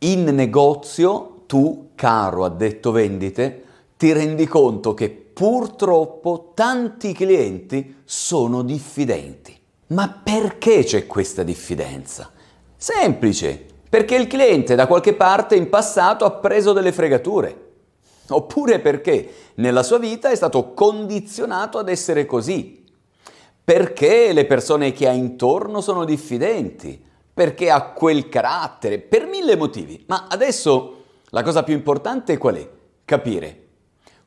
In negozio tu, caro addetto vendite, ti rendi conto che purtroppo tanti clienti sono diffidenti. Ma perché c'è questa diffidenza? Semplice, perché il cliente da qualche parte in passato ha preso delle fregature. Oppure perché nella sua vita è stato condizionato ad essere così. Perché le persone che ha intorno sono diffidenti. Perché ha quel carattere. Per mille motivi. Ma adesso la cosa più importante qual è? Capire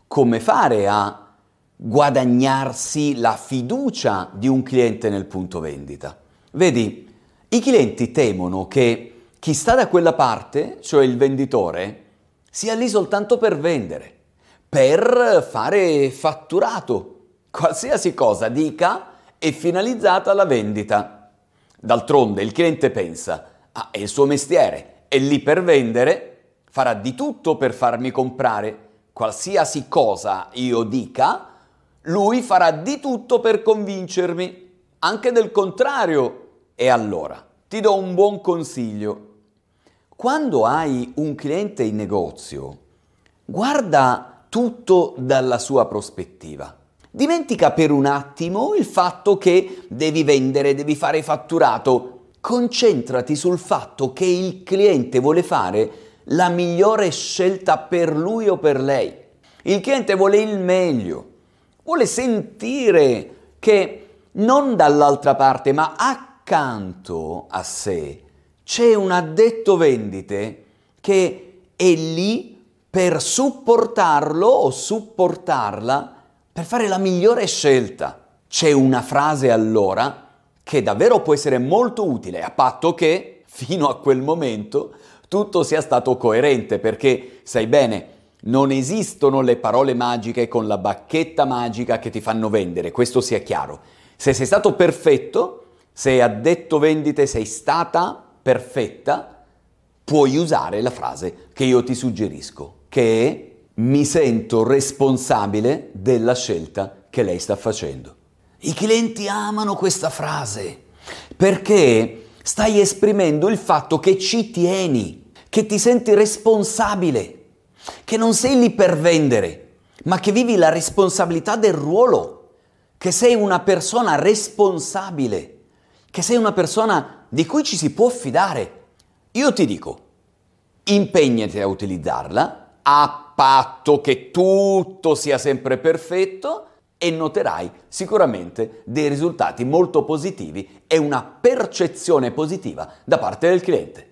come fare a guadagnarsi la fiducia di un cliente nel punto vendita. Vedi, i clienti temono che chi sta da quella parte, cioè il venditore, sia lì soltanto per vendere, per fare fatturato. Qualsiasi cosa dica è finalizzata alla vendita. D'altronde il cliente pensa, ah, è il suo mestiere, è lì per vendere, farà di tutto per farmi comprare. Qualsiasi cosa io dica, lui farà di tutto per convincermi. Anche del contrario. E allora, ti do un buon consiglio quando hai un cliente in negozio, guarda tutto dalla sua prospettiva. Dimentica per un attimo il fatto che devi vendere, devi fare fatturato. Concentrati sul fatto che il cliente vuole fare la migliore scelta per lui o per lei. Il cliente vuole il meglio, vuole sentire che non dall'altra parte, ma accanto a sé c'è un addetto vendite che è lì per supportarlo o supportarla per fare la migliore scelta. C'è una frase allora che davvero può essere molto utile, a patto che fino a quel momento tutto sia stato coerente, perché sai bene, non esistono le parole magiche con la bacchetta magica che ti fanno vendere, questo sia chiaro. Se sei stato perfetto, se addetto vendite sei stata perfetta, puoi usare la frase che io ti suggerisco, che è mi sento responsabile della scelta che lei sta facendo. I clienti amano questa frase perché stai esprimendo il fatto che ci tieni, che ti senti responsabile, che non sei lì per vendere, ma che vivi la responsabilità del ruolo, che sei una persona responsabile, che sei una persona di cui ci si può fidare. Io ti dico, impegnati a utilizzarla a patto che tutto sia sempre perfetto e noterai sicuramente dei risultati molto positivi e una percezione positiva da parte del cliente.